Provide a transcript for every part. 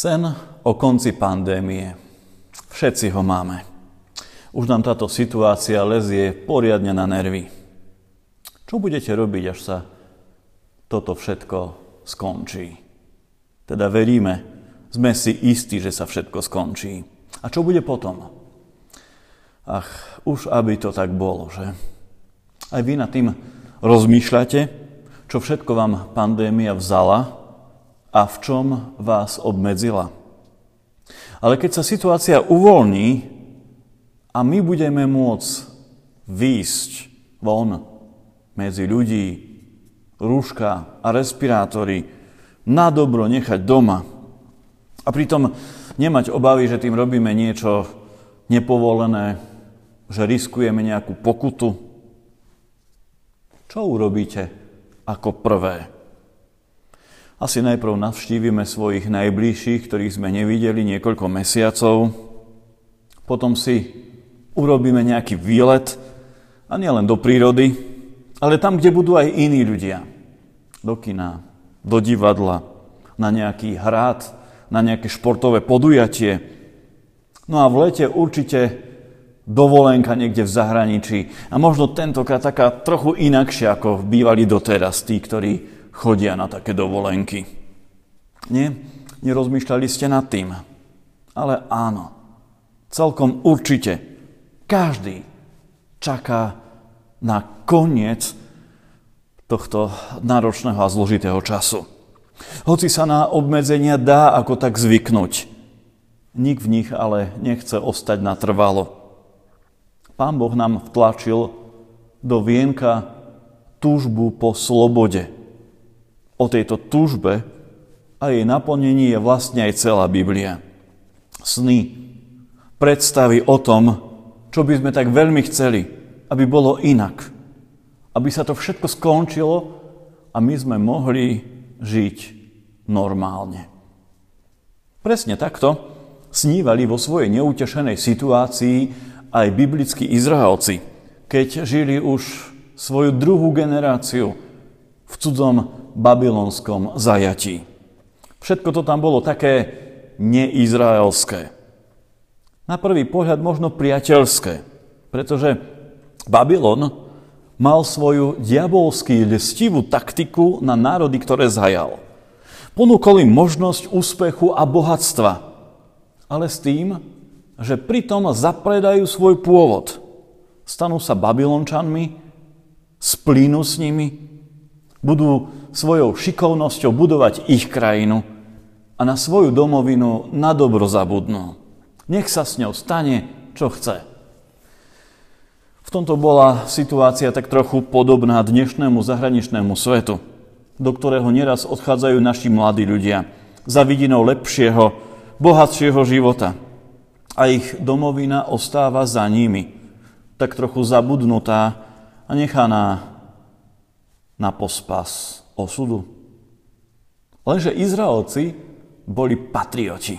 Sen o konci pandémie. Všetci ho máme. Už nám táto situácia lezie poriadne na nervy. Čo budete robiť, až sa toto všetko skončí? Teda veríme, sme si istí, že sa všetko skončí. A čo bude potom? Ach, už aby to tak bolo, že? Aj vy nad tým rozmýšľate, čo všetko vám pandémia vzala a v čom vás obmedzila. Ale keď sa situácia uvoľní a my budeme môcť výjsť von medzi ľudí, rúška a respirátory, na dobro nechať doma a pritom nemať obavy, že tým robíme niečo nepovolené, že riskujeme nejakú pokutu. Čo urobíte ako prvé? Asi najprv navštívime svojich najbližších, ktorých sme nevideli niekoľko mesiacov. Potom si urobíme nejaký výlet, a nielen do prírody, ale tam, kde budú aj iní ľudia. Do kina, do divadla, na nejaký hrad, na nejaké športové podujatie. No a v lete určite dovolenka niekde v zahraničí. A možno tentokrát taká trochu inakšia, ako bývali doteraz tí, ktorí chodia na také dovolenky. Nie? Nerozmýšľali ste nad tým. Ale áno, celkom určite každý čaká na koniec tohto náročného a zložitého času. Hoci sa na obmedzenia dá ako tak zvyknúť, nik v nich ale nechce ostať natrvalo. Pán Boh nám vtlačil do vienka túžbu po slobode – o tejto túžbe a jej naplnení je vlastne aj celá Biblia. Sny, predstavy o tom, čo by sme tak veľmi chceli, aby bolo inak. Aby sa to všetko skončilo a my sme mohli žiť normálne. Presne takto snívali vo svojej neutešenej situácii aj biblickí Izraelci, keď žili už svoju druhú generáciu v cudzom babylonskom zajatí. Všetko to tam bolo také neizraelské. Na prvý pohľad možno priateľské, pretože Babylon mal svoju diabolský lestivú taktiku na národy, ktoré zajal. Ponúkol im možnosť úspechu a bohatstva, ale s tým, že pritom zapredajú svoj pôvod. Stanú sa Babylončanmi, splínu s nimi, budú svojou šikovnosťou budovať ich krajinu a na svoju domovinu na dobro zabudnú. Nech sa s ňou stane, čo chce. V tomto bola situácia tak trochu podobná dnešnému zahraničnému svetu, do ktorého neraz odchádzajú naši mladí ľudia za vidinou lepšieho, bohatšieho života. A ich domovina ostáva za nimi, tak trochu zabudnutá a nechaná na pospas osudu. Lenže Izraelci boli patrioti.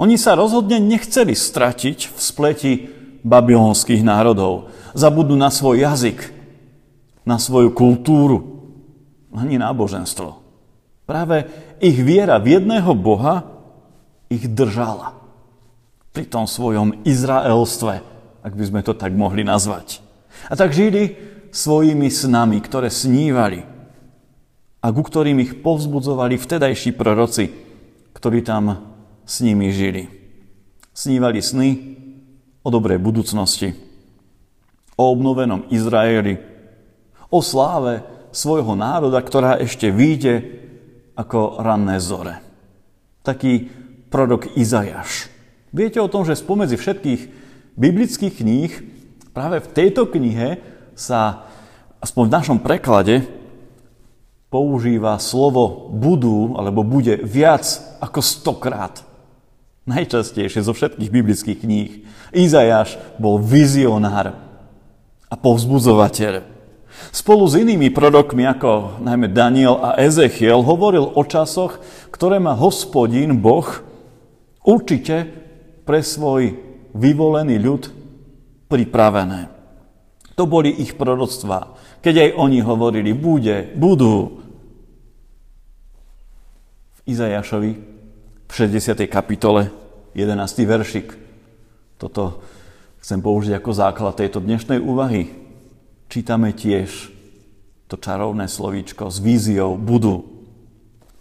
Oni sa rozhodne nechceli stratiť v spleti babylonských národov. Zabudnú na svoj jazyk, na svoju kultúru, ani náboženstvo. Práve ich viera v jedného Boha ich držala. Pri tom svojom Izraelstve, ak by sme to tak mohli nazvať. A tak žili svojimi snami, ktoré snívali a ku ktorým ich povzbudzovali vtedajší proroci, ktorí tam s nimi žili. Snívali sny o dobrej budúcnosti, o obnovenom Izraeli, o sláve svojho národa, ktorá ešte vyjde ako ranné zore. Taký prorok Izajaš. Viete o tom, že spomedzi všetkých biblických kníh práve v tejto knihe sa, aspoň v našom preklade, používa slovo budú alebo bude viac ako stokrát. Najčastejšie zo všetkých biblických kníh. Izajáš bol vizionár a povzbudzovateľ. Spolu s inými prorokmi, ako najmä Daniel a Ezechiel, hovoril o časoch, ktoré má hospodín Boh určite pre svoj vyvolený ľud pripravené. To boli ich proroctvá. Keď aj oni hovorili, bude, budú. V Izajašovi 60. kapitole, 11. veršik. Toto chcem použiť ako základ tejto dnešnej úvahy. Čítame tiež to čarovné slovíčko s víziou budú.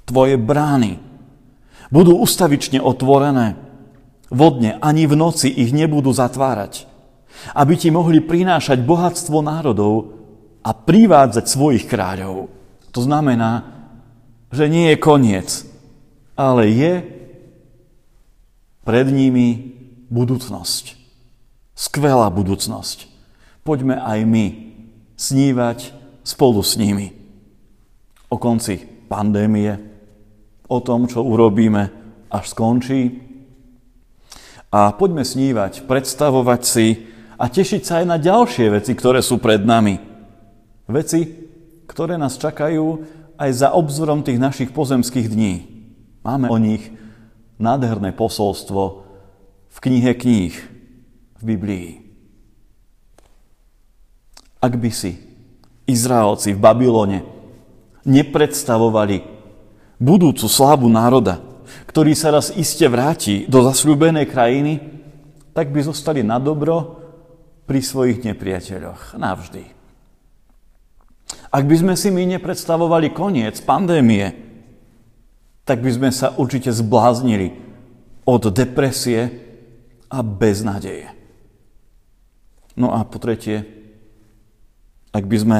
Tvoje brány budú ustavične otvorené. Vodne ani v noci ich nebudú zatvárať. Aby ti mohli prinášať bohatstvo národov a privádzať svojich kráľov. To znamená, že nie je koniec, ale je pred nimi budúcnosť. Skvelá budúcnosť. Poďme aj my snívať spolu s nimi. O konci pandémie, o tom, čo urobíme, až skončí. A poďme snívať, predstavovať si a tešiť sa aj na ďalšie veci, ktoré sú pred nami. Veci, ktoré nás čakajú aj za obzorom tých našich pozemských dní. Máme o nich nádherné posolstvo v knihe kníh v Biblii. Ak by si Izraelci v Babylone nepredstavovali budúcu slávu národa, ktorý sa raz iste vráti do zasľúbenej krajiny, tak by zostali na dobro pri svojich nepriateľoch navždy. Ak by sme si my nepredstavovali koniec pandémie, tak by sme sa určite zbláznili od depresie a beznádeje. No a po tretie, ak by sme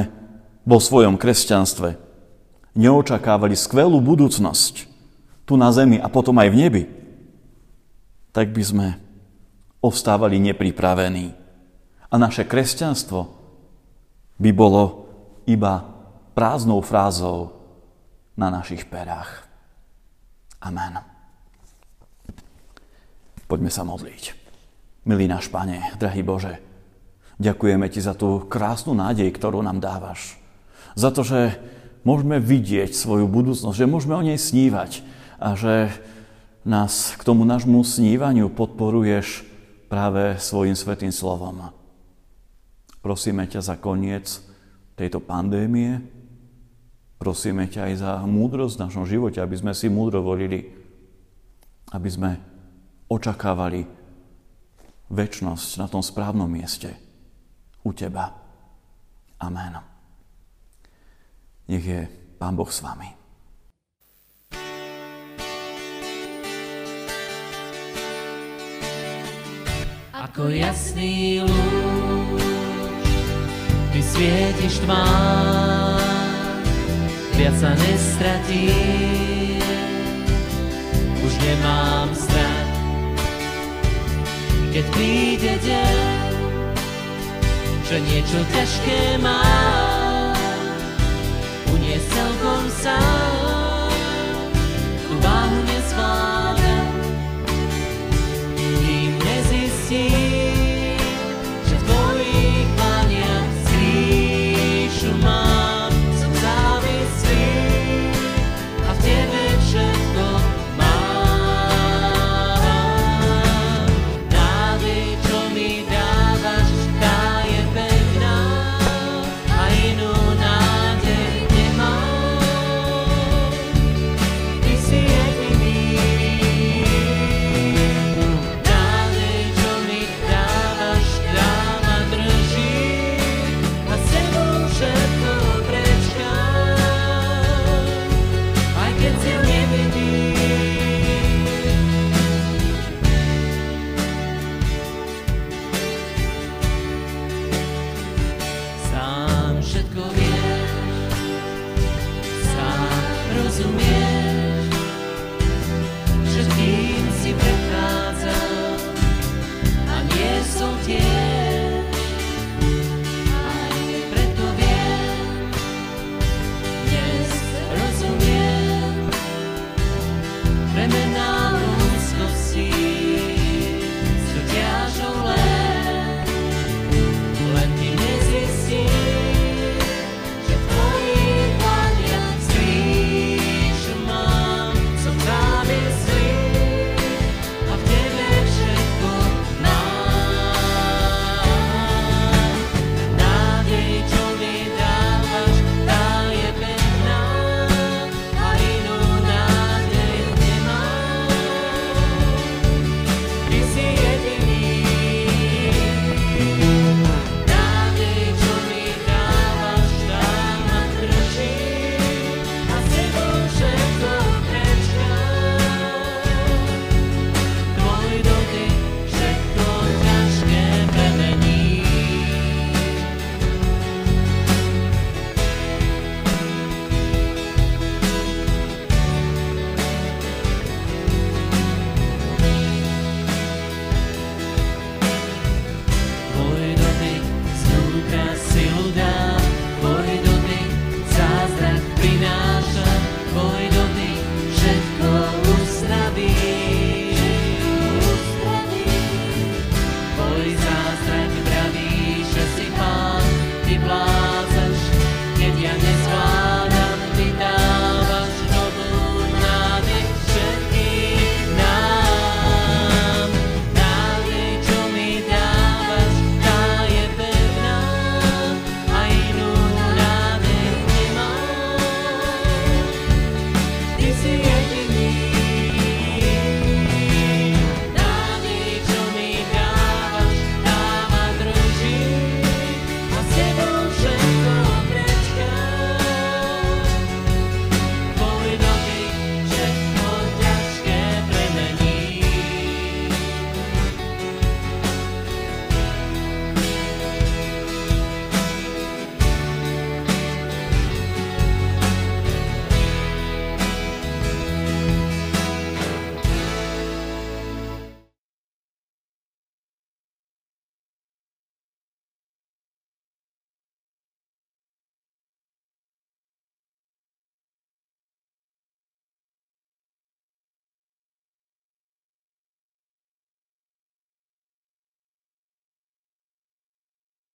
vo svojom kresťanstve neočakávali skvelú budúcnosť tu na zemi a potom aj v nebi, tak by sme ostávali nepripravení. A naše kresťanstvo by bolo iba prázdnou frázou na našich perách. Amen. Poďme sa modliť. Milý náš Pane, drahý Bože, Ďakujeme Ti za tú krásnu nádej, ktorú nám dávaš. Za to, že môžeme vidieť svoju budúcnosť, že môžeme o nej snívať a že nás k tomu nášmu snívaniu podporuješ práve svojim svetým slovom. Prosíme ťa za koniec tejto pandémie, prosíme ťa aj za múdrosť v našom živote, aby sme si múdro volili, aby sme očakávali väčnosť na tom správnom mieste u Teba. Amen. Nech je Pán Boh s vami. Ako jasný lúč, svietiš tvár, viac sa nestratí, už nemám strach. Keď príde deň, že niečo ťažké mám.